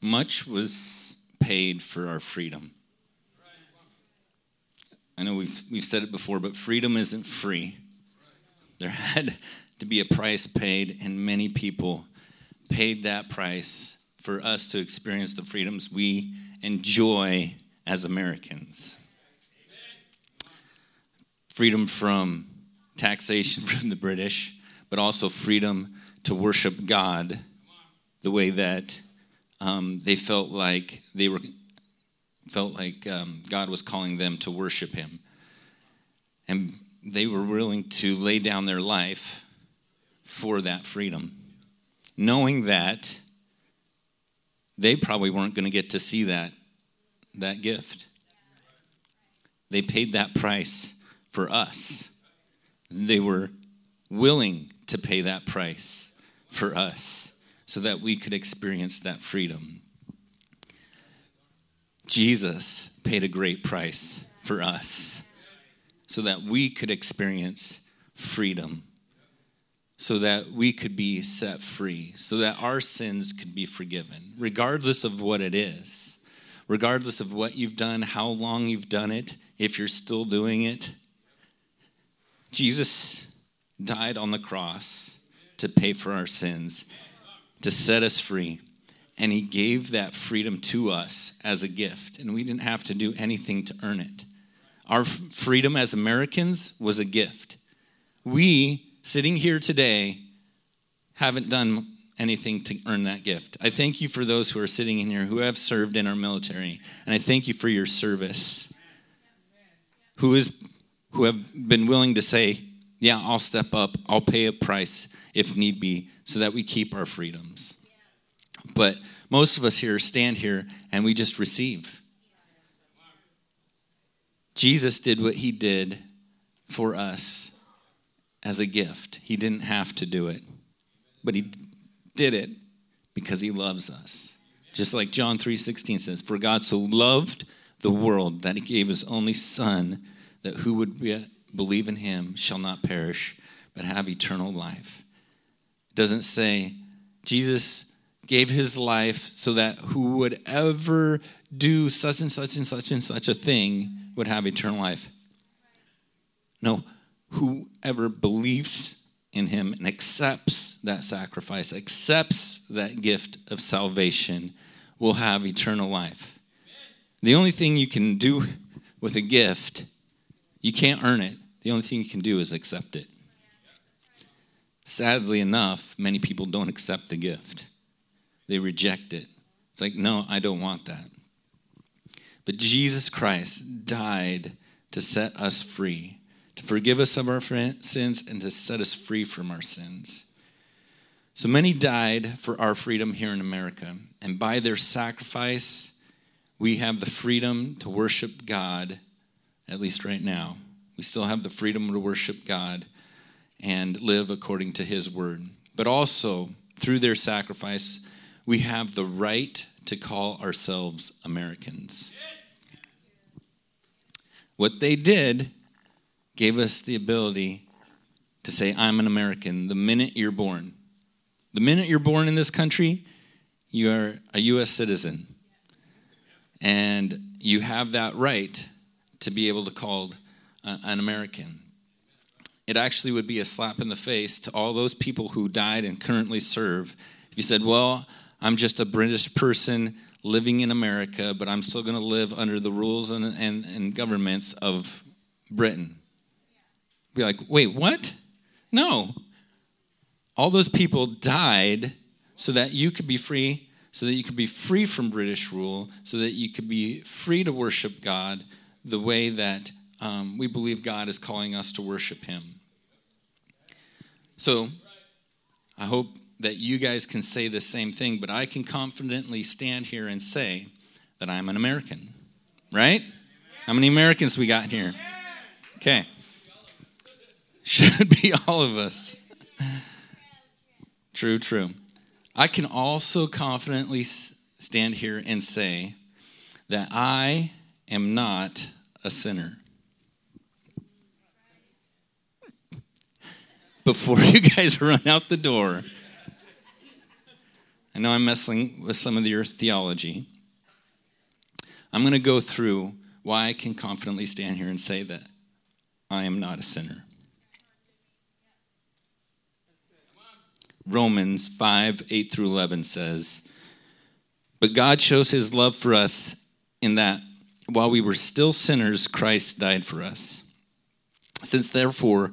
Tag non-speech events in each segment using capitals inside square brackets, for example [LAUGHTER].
much was paid for our freedom. I know we've, we've said it before, but freedom isn't free. There had to be a price paid, and many people paid that price for us to experience the freedoms we enjoy as Americans. Freedom from taxation [LAUGHS] from the British, but also freedom to worship God the way that um, they felt like they were felt like um, God was calling them to worship Him, and they were willing to lay down their life for that freedom, knowing that they probably weren't going to get to see that that gift. They paid that price for us. They were willing to pay that price for us so that we could experience that freedom. Jesus paid a great price for us so that we could experience freedom, so that we could be set free, so that our sins could be forgiven, regardless of what it is, regardless of what you've done, how long you've done it, if you're still doing it. Jesus died on the cross to pay for our sins, to set us free. And he gave that freedom to us as a gift. And we didn't have to do anything to earn it. Our freedom as Americans was a gift. We, sitting here today, haven't done anything to earn that gift. I thank you for those who are sitting in here who have served in our military. And I thank you for your service. Who is who have been willing to say, yeah, I'll step up, I'll pay a price if need be, so that we keep our freedoms. But most of us here stand here and we just receive. Jesus did what he did for us as a gift. He didn't have to do it, but he did it because he loves us. Just like John 3:16 says, "For God so loved the world that he gave his only son that who would be, believe in him shall not perish but have eternal life." Doesn't say Jesus gave his life so that who would ever do such and such and such and such a thing would have eternal life. No, whoever believes in him and accepts that sacrifice, accepts that gift of salvation, will have eternal life. The only thing you can do with a gift, you can't earn it. The only thing you can do is accept it. Sadly enough, many people don't accept the gift. They reject it. It's like, no, I don't want that. But Jesus Christ died to set us free, to forgive us of our sins, and to set us free from our sins. So many died for our freedom here in America. And by their sacrifice, we have the freedom to worship God, at least right now. We still have the freedom to worship God and live according to His word. But also, through their sacrifice, we have the right to call ourselves Americans. What they did gave us the ability to say, I'm an American the minute you're born. The minute you're born in this country, you are a U.S. citizen. And you have that right to be able to call uh, an American. It actually would be a slap in the face to all those people who died and currently serve if you said, Well, I'm just a British person living in America, but I'm still going to live under the rules and, and, and governments of Britain. Be like, wait, what? No. All those people died so that you could be free, so that you could be free from British rule, so that you could be free to worship God the way that um, we believe God is calling us to worship Him. So I hope that you guys can say the same thing, but I can confidently stand here and say that I'm an American, right? How many Americans we got here? Okay. [LAUGHS] Should be all of us. [LAUGHS] True, true. I can also confidently stand here and say that I am not a sinner. Before [LAUGHS] you guys run out the door, I know I'm messing with some of your theology. I'm going to go through why I can confidently stand here and say that I am not a sinner. Romans 5 8 through 11 says, But God shows his love for us in that while we were still sinners, Christ died for us. Since therefore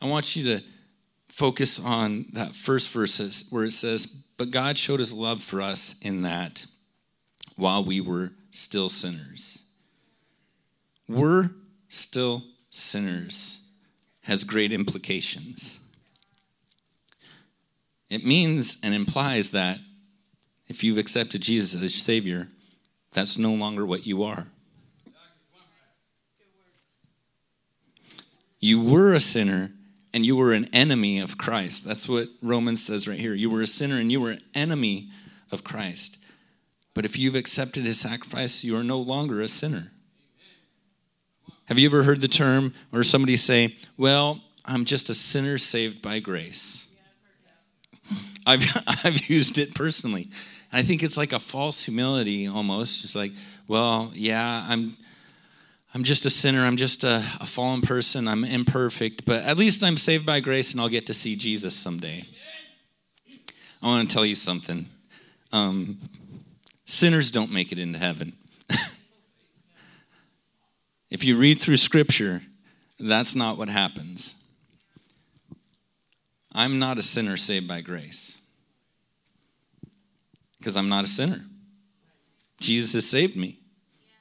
I want you to focus on that first verse where it says, But God showed his love for us in that while we were still sinners. We're still sinners has great implications. It means and implies that if you've accepted Jesus as your Savior, that's no longer what you are. You were a sinner and you were an enemy of Christ. That's what Romans says right here. You were a sinner and you were an enemy of Christ. But if you've accepted his sacrifice, you are no longer a sinner. Have you ever heard the term or somebody say, Well, I'm just a sinner saved by grace? [LAUGHS] I've, [LAUGHS] I've used it personally. And I think it's like a false humility almost. It's like, well, yeah, I'm I'm just a sinner. I'm just a, a, fallen person. I'm imperfect, but at least I'm saved by grace and I'll get to see Jesus someday. I want to tell you something. Um, sinners don't make it into heaven. [LAUGHS] if you read through Scripture, that's not what happens. I'm not a sinner saved by grace because I'm not a sinner. Jesus saved me.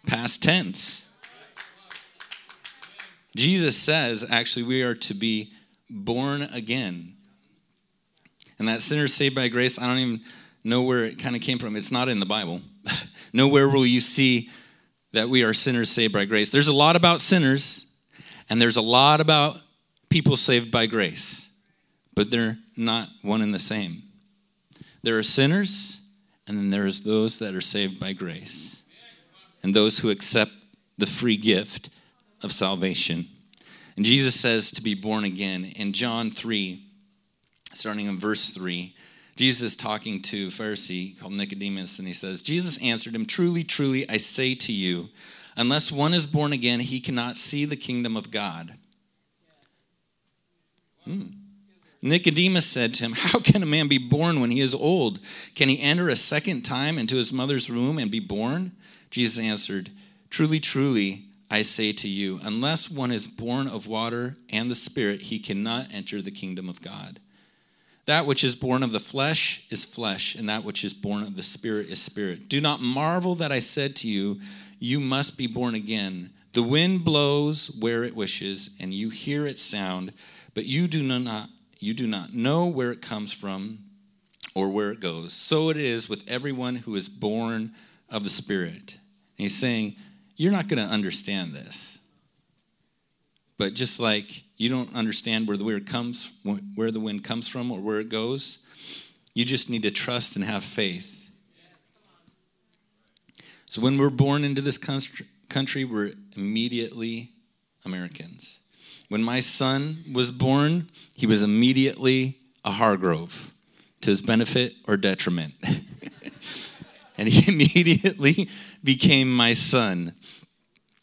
Past tense. Jesus says, actually, we are to be born again. And that sinner saved by grace, I don't even know where it kind of came from. It's not in the Bible. [LAUGHS] Nowhere will you see that we are sinners saved by grace. There's a lot about sinners, and there's a lot about people saved by grace, but they're not one and the same. There are sinners, and then there's those that are saved by grace, and those who accept the free gift of salvation. And Jesus says to be born again. In John 3, starting in verse 3, Jesus is talking to a Pharisee called Nicodemus, and he says, Jesus answered him, Truly, truly, I say to you, unless one is born again, he cannot see the kingdom of God. Hmm. Nicodemus said to him, How can a man be born when he is old? Can he enter a second time into his mother's womb and be born? Jesus answered, Truly, truly, I say to you, unless one is born of water and the Spirit, he cannot enter the kingdom of God. That which is born of the flesh is flesh, and that which is born of the Spirit is spirit. Do not marvel that I said to you, You must be born again. The wind blows where it wishes, and you hear its sound, but you do not, you do not know where it comes from or where it goes. So it is with everyone who is born of the Spirit. And he's saying, you're not going to understand this. But just like you don't understand where the wind comes, where the wind comes from, or where it goes, you just need to trust and have faith. So when we're born into this country, we're immediately Americans. When my son was born, he was immediately a Hargrove to his benefit or detriment. [LAUGHS] and he [LAUGHS] immediately became my son.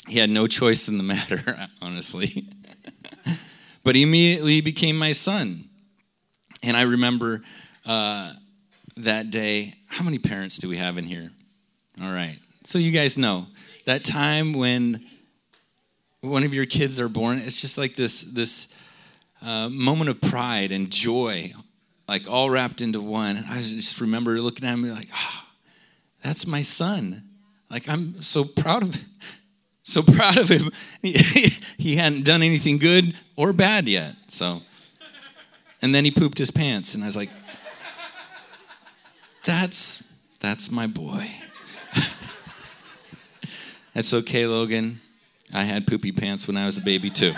He had no choice in the matter, [LAUGHS] honestly. [LAUGHS] but he immediately became my son. And I remember uh, that day. How many parents do we have in here? All right. So you guys know that time when one of your kids are born, it's just like this this uh, moment of pride and joy, like all wrapped into one. And I just remember looking at him like, oh, that's my son. Like I'm so proud of. [LAUGHS] So proud of him. [LAUGHS] he hadn't done anything good or bad yet. So and then he pooped his pants and I was like [LAUGHS] That's that's my boy. That's okay, Logan. I had poopy pants when I was a baby too.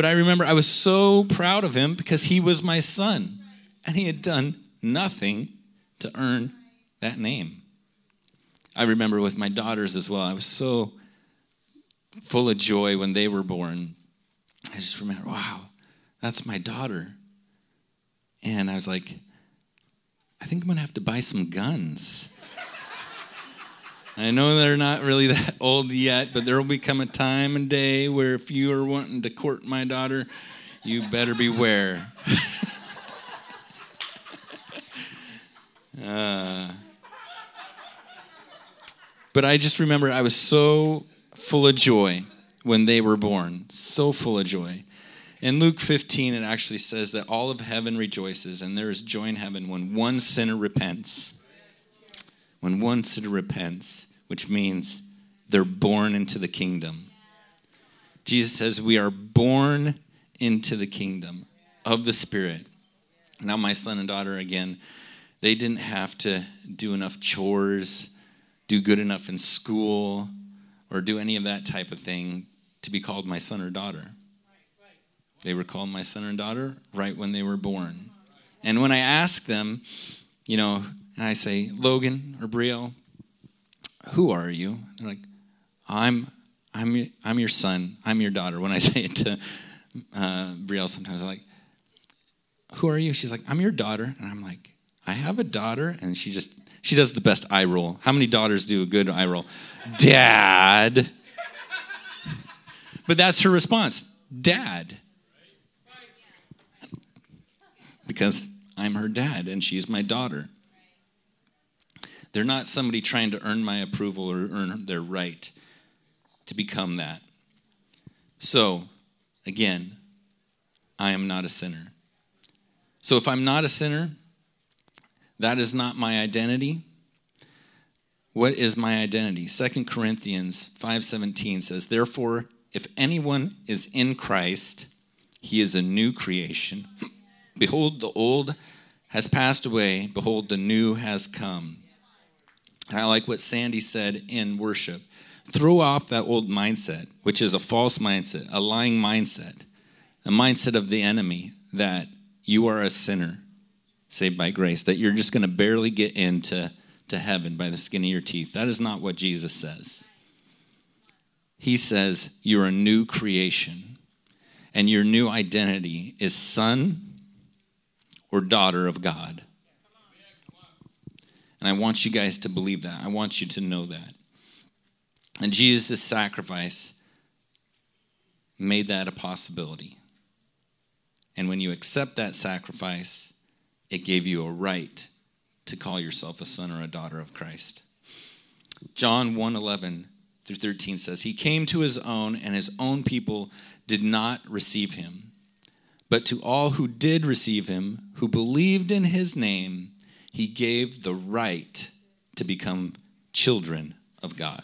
But I remember I was so proud of him because he was my son and he had done nothing to earn that name. I remember with my daughters as well, I was so full of joy when they were born. I just remember, wow, that's my daughter. And I was like, I think I'm going to have to buy some guns. I know they're not really [LAUGHS] that old yet, but there will become a time and day where if you are wanting to court my daughter, you better beware. [LAUGHS] uh, but I just remember I was so full of joy when they were born, so full of joy. In Luke 15, it actually says that all of heaven rejoices, and there is joy in heaven when one sinner repents. When one sinner repents, which means they're born into the kingdom. Jesus says, We are born into the kingdom of the Spirit. Now, my son and daughter, again, they didn't have to do enough chores, do good enough in school, or do any of that type of thing to be called my son or daughter. They were called my son and daughter right when they were born. And when I ask them, you know, and I say, Logan or Brielle, who are you? They're like, I'm, I'm, I'm your son. I'm your daughter. When I [LAUGHS] say it to uh, Brielle, sometimes I'm like, who are you? She's like, I'm your daughter. And I'm like, I have a daughter. And she just, she does the best eye roll. How many daughters do a good eye roll? Dad. But that's her response Dad because I'm her dad and she's my daughter. They're not somebody trying to earn my approval or earn their right to become that. So, again, I am not a sinner. So, if I'm not a sinner, that is not my identity. What is my identity? 2 Corinthians 5:17 says, "Therefore, if anyone is in Christ, he is a new creation." Behold, the old has passed away. Behold, the new has come. I like what Sandy said in worship. Throw off that old mindset, which is a false mindset, a lying mindset, a mindset of the enemy that you are a sinner saved by grace, that you're just going to barely get into to heaven by the skin of your teeth. That is not what Jesus says. He says you're a new creation, and your new identity is son or daughter of God. And I want you guys to believe that. I want you to know that. And Jesus' sacrifice made that a possibility. And when you accept that sacrifice, it gave you a right to call yourself a son or a daughter of Christ. John 1:11 through 13 says, "He came to his own and his own people did not receive him." But to all who did receive him, who believed in his name, he gave the right to become children of God,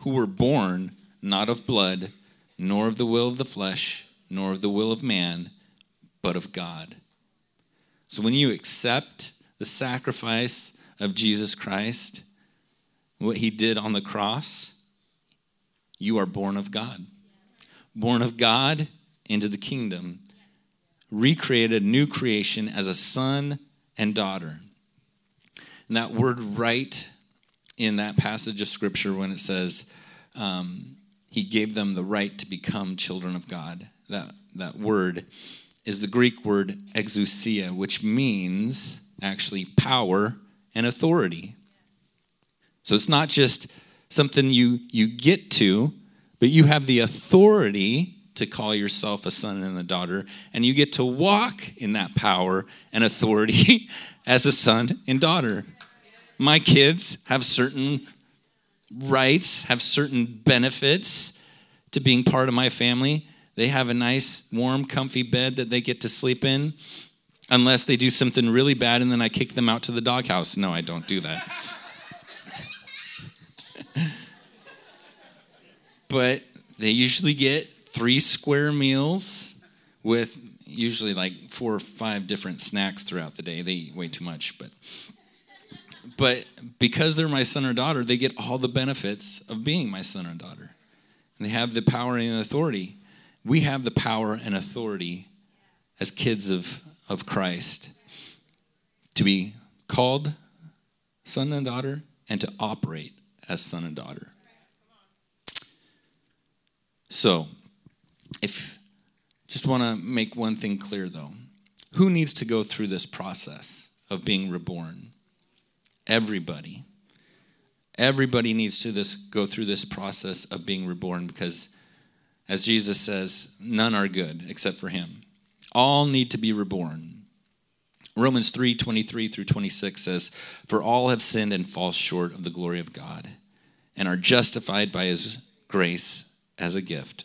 who were born not of blood, nor of the will of the flesh, nor of the will of man, but of God. So when you accept the sacrifice of Jesus Christ, what he did on the cross, you are born of God. Born of God into the kingdom, recreated new creation as a son and daughter. And that word right in that passage of scripture when it says um, he gave them the right to become children of God, that, that word is the Greek word exousia, which means actually power and authority. So it's not just something you, you get to, but you have the authority to call yourself a son and a daughter, and you get to walk in that power and authority [LAUGHS] as a son and daughter. My kids have certain rights, have certain benefits to being part of my family. They have a nice, warm, comfy bed that they get to sleep in, unless they do something really bad and then I kick them out to the doghouse. No, I don't do that. [LAUGHS] but they usually get three square meals with usually like four or five different snacks throughout the day. They eat way too much, but but because they're my son or daughter, they get all the benefits of being my son or daughter. And they have the power and authority. We have the power and authority as kids of, of Christ to be called son and daughter and to operate as son and daughter. So, if just want to make one thing clear though. Who needs to go through this process of being reborn? Everybody. Everybody needs to this, go through this process of being reborn because, as Jesus says, none are good except for him. All need to be reborn. Romans 3 23 through 26 says, For all have sinned and fall short of the glory of God, and are justified by his grace as a gift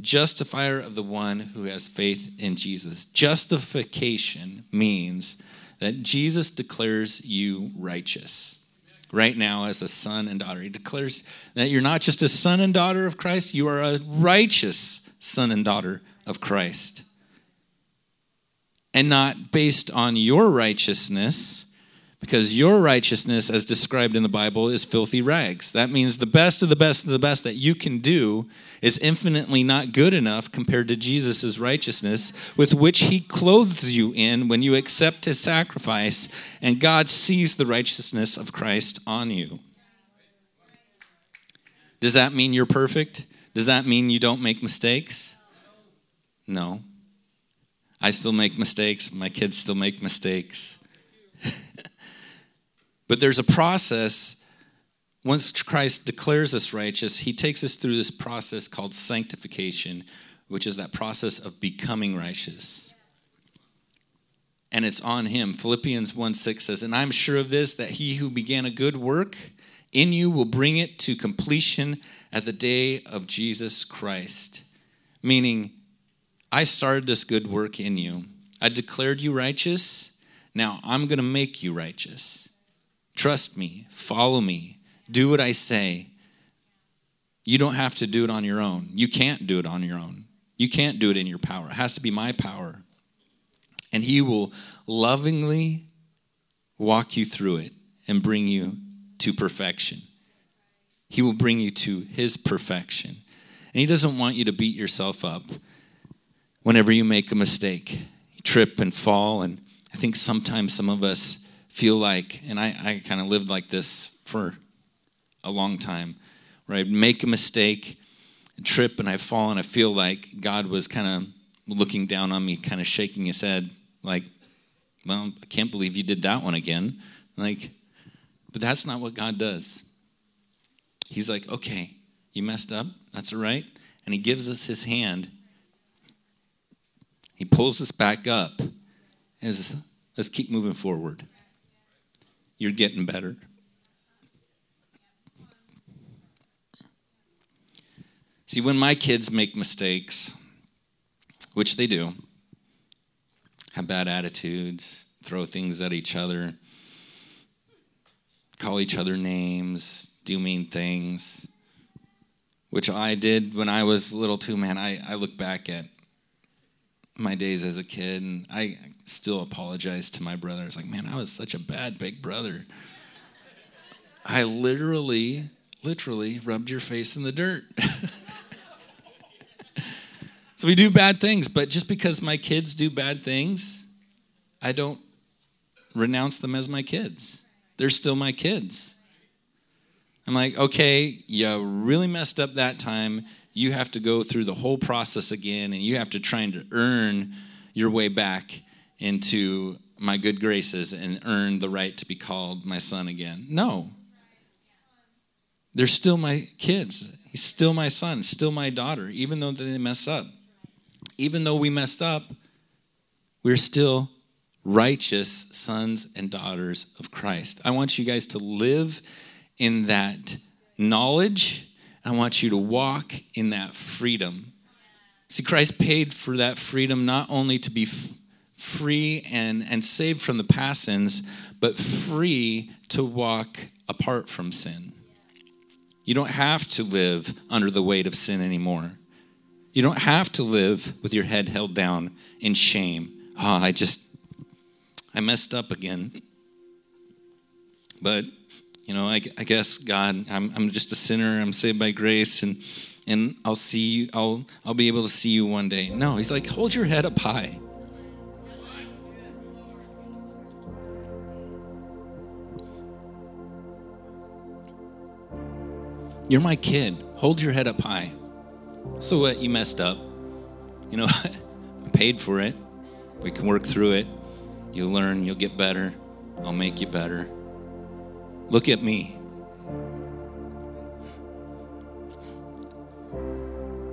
justifier of the one who has faith in Jesus. Justification means that Jesus declares you righteous. Right now, as a son and daughter, he declares that you're not just a son and daughter of Christ, you are a righteous son and daughter of Christ. And not based on your righteousness, because your righteousness, as described in the Bible, is filthy rags. That means the best of the best of the best that you can do is infinitely not good enough compared to Jesus' righteousness, with which he clothes you in when you accept his sacrifice, and God sees the righteousness of Christ on you. Does that mean you're perfect? Does that mean you don't make mistakes? No. I still make mistakes. My kids still make mistakes. [LAUGHS] But there's a process. Once Christ declares us righteous, he takes us through this process called sanctification, which is that process of becoming righteous. And it's on him. Philippians 1 6 says, And I'm sure of this, that he who began a good work in you will bring it to completion at the day of Jesus Christ. Meaning, I started this good work in you. I declared you righteous. Now I'm going to make you righteous. Trust me, follow me, do what I say. You don't have to do it on your own. You can't do it on your own. You can't do it in your power. It has to be my power. And He will lovingly walk you through it and bring you to perfection. He will bring you to His perfection. And He doesn't want you to beat yourself up whenever you make a mistake. You trip and fall. And I think sometimes some of us feel like, and I, I kind of lived like this for a long time, where I'd make a mistake, trip, and I fall, and I feel like God was kind of looking down on me, kind of shaking his head, like, well, I can't believe you did that one again. Like, but that's not what God does. He's like, okay, you messed up. That's all right. And he gives us his hand. He pulls us back up. As, let's keep moving forward. You're getting better. See, when my kids make mistakes, which they do, have bad attitudes, throw things at each other, call each other names, do mean things, which I did when I was little too, man. I, I look back at my days as a kid, and I still apologize to my brother. It's like, man, I was such a bad big brother. I literally, literally rubbed your face in the dirt. [LAUGHS] so we do bad things, but just because my kids do bad things, I don't renounce them as my kids. They're still my kids. I'm like, okay, you really messed up that time you have to go through the whole process again and you have to try to earn your way back into my good graces and earn the right to be called my son again. No. They're still my kids. He's still my son, still my daughter, even though they mess up. Even though we messed up, we're still righteous sons and daughters of Christ. I want you guys to live in that knowledge. I want you to walk in that freedom. See, Christ paid for that freedom not only to be f- free and, and saved from the past sins, but free to walk apart from sin. You don't have to live under the weight of sin anymore. You don't have to live with your head held down in shame. Oh, I just, I messed up again. But, you know, I, I guess, God, I'm, I'm just a sinner. I'm saved by grace, and, and I'll see you, I'll, I'll be able to see you one day. No, he's like, hold your head up high. You're my kid. Hold your head up high. So what? You messed up. You know, [LAUGHS] I paid for it. We can work through it. You'll learn, you'll get better. I'll make you better. Look at me.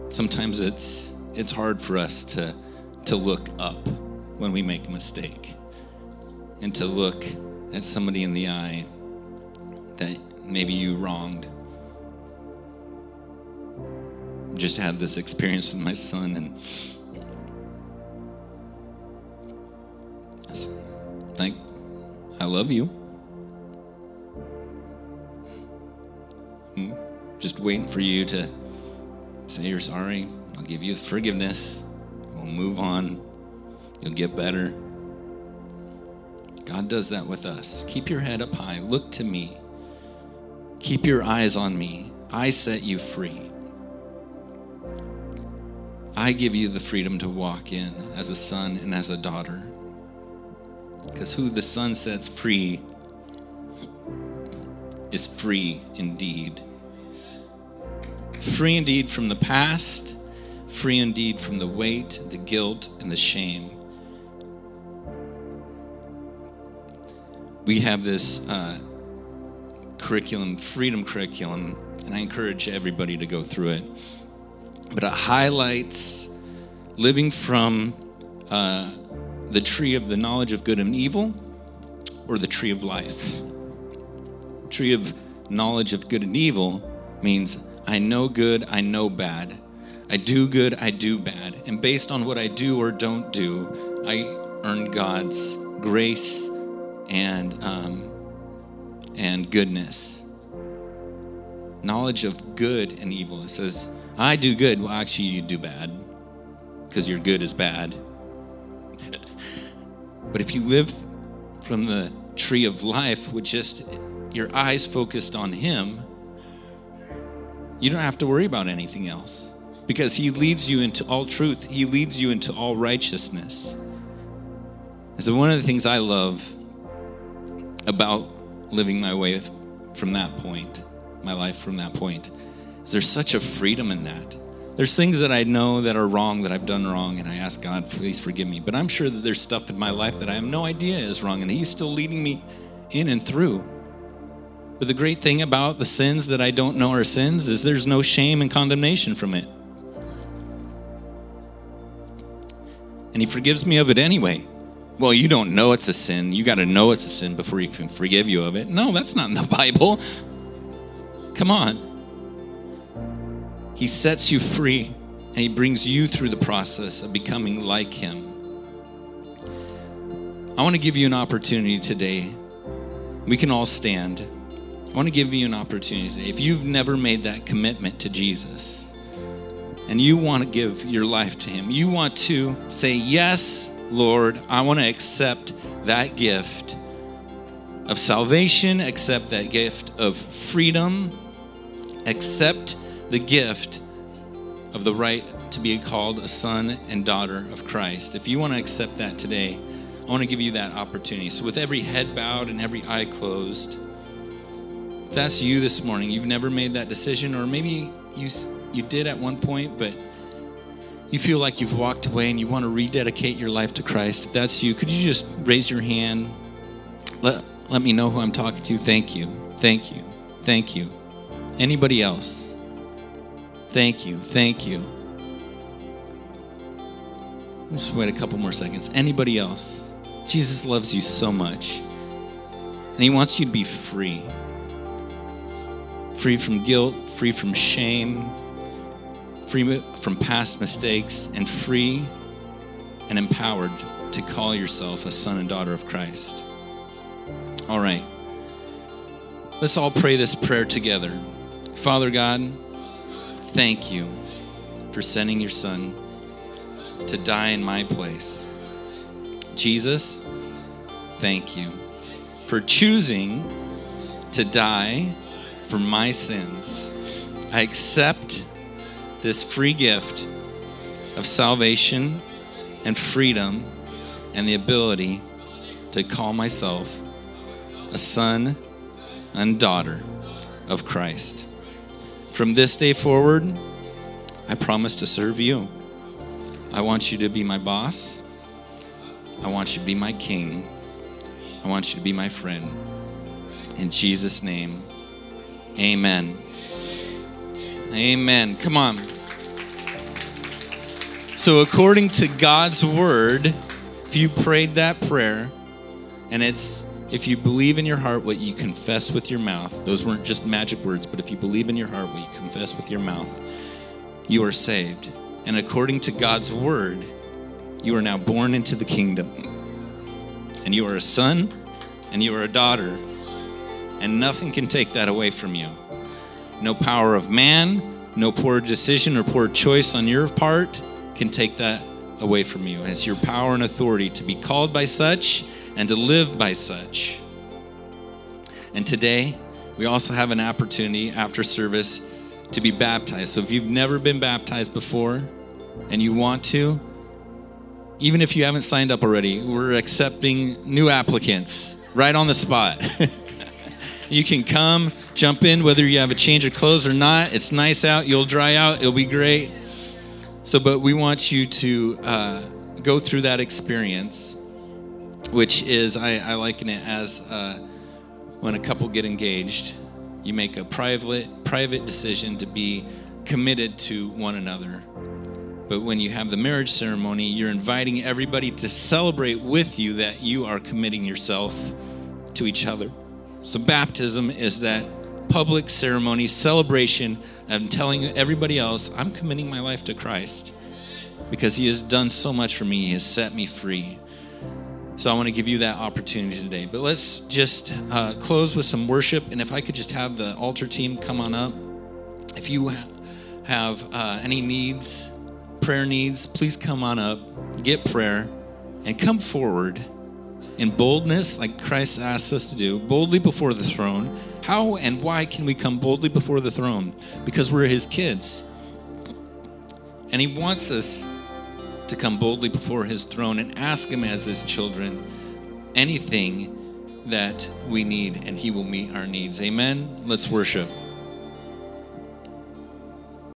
Sometimes it's it's hard for us to to look up when we make a mistake and to look at somebody in the eye that maybe you wronged just had this experience with my son and like I love you. I'm just waiting for you to say you're sorry. I'll give you forgiveness. We'll move on. You'll get better. God does that with us. Keep your head up high. Look to me. Keep your eyes on me. I set you free. I give you the freedom to walk in as a son and as a daughter. Because who the Son sets free is free indeed. Free indeed from the past, free indeed from the weight, the guilt, and the shame. We have this uh, curriculum, freedom curriculum, and I encourage everybody to go through it but it highlights living from uh, the tree of the knowledge of good and evil or the tree of life. Tree of knowledge of good and evil means I know good, I know bad. I do good, I do bad. And based on what I do or don't do, I earn God's grace and, um, and goodness. Knowledge of good and evil. It says, I do good. Well, actually, you do bad because your good is bad. [LAUGHS] but if you live from the tree of life with just your eyes focused on Him, you don't have to worry about anything else because He leads you into all truth, He leads you into all righteousness. And so, one of the things I love about living my way from that point, my life from that point, is there's such a freedom in that. There's things that I know that are wrong, that I've done wrong, and I ask God, please forgive me. But I'm sure that there's stuff in my life that I have no idea is wrong, and He's still leading me in and through. But the great thing about the sins that I don't know are sins is there's no shame and condemnation from it. And He forgives me of it anyway. Well, you don't know it's a sin. You got to know it's a sin before He can forgive you of it. No, that's not in the [LAUGHS] Bible. Come on. He sets you free and He brings you through the process of becoming like Him. I want to give you an opportunity today. We can all stand. I want to give you an opportunity today. If you've never made that commitment to Jesus and you want to give your life to Him, you want to say, Yes, Lord, I want to accept that gift of salvation, accept that gift of freedom, accept the gift of the right to be called a son and daughter of Christ. If you want to accept that today, I want to give you that opportunity. So, with every head bowed and every eye closed, if that's you this morning, you've never made that decision, or maybe you, you did at one point, but you feel like you've walked away and you want to rededicate your life to Christ, if that's you, could you just raise your hand? Let, let me know who I'm talking to. Thank you. Thank you. Thank you. Anybody else? Thank you. Thank you. Just wait a couple more seconds. Anybody else? Jesus loves you so much. And he wants you to be free. Free from guilt, free from shame, free from past mistakes, and free and empowered to call yourself a son and daughter of Christ. All right. Let's all pray this prayer together. Father God, thank you for sending your son to die in my place. Jesus, thank you for choosing to die for my sins. I accept this free gift of salvation and freedom and the ability to call myself a son and daughter of Christ. From this day forward, I promise to serve you. I want you to be my boss. I want you to be my king. I want you to be my friend. In Jesus' name, amen. Amen. Come on. So, according to God's word, if you prayed that prayer, and it's if you believe in your heart what you confess with your mouth, those weren't just magic words, but if you believe in your heart what you confess with your mouth, you are saved. And according to God's word, you are now born into the kingdom. And you are a son and you are a daughter. And nothing can take that away from you. No power of man, no poor decision or poor choice on your part can take that away from you. It's your power and authority to be called by such and to live by such. And today, we also have an opportunity after service to be baptized. So if you've never been baptized before and you want to, even if you haven't signed up already, we're accepting new applicants right on the spot. [LAUGHS] you can come, jump in, whether you have a change of clothes or not. It's nice out, you'll dry out, it'll be great. So, but we want you to uh, go through that experience, which is, I, I liken it as uh, when a couple get engaged you make a private private decision to be committed to one another. But when you have the marriage ceremony, you're inviting everybody to celebrate with you that you are committing yourself to each other. So baptism is that public ceremony celebration of telling everybody else, I'm committing my life to Christ because he has done so much for me. He has set me free. So I want to give you that opportunity today. But let's just uh, close with some worship. And if I could just have the altar team come on up. If you ha- have uh, any needs, prayer needs, please come on up, get prayer, and come forward in boldness, like Christ asks us to do, boldly before the throne. How and why can we come boldly before the throne? Because we're his kids. And he wants us to come boldly before his throne and ask him as his children anything that we need, and he will meet our needs. Amen. Let's worship.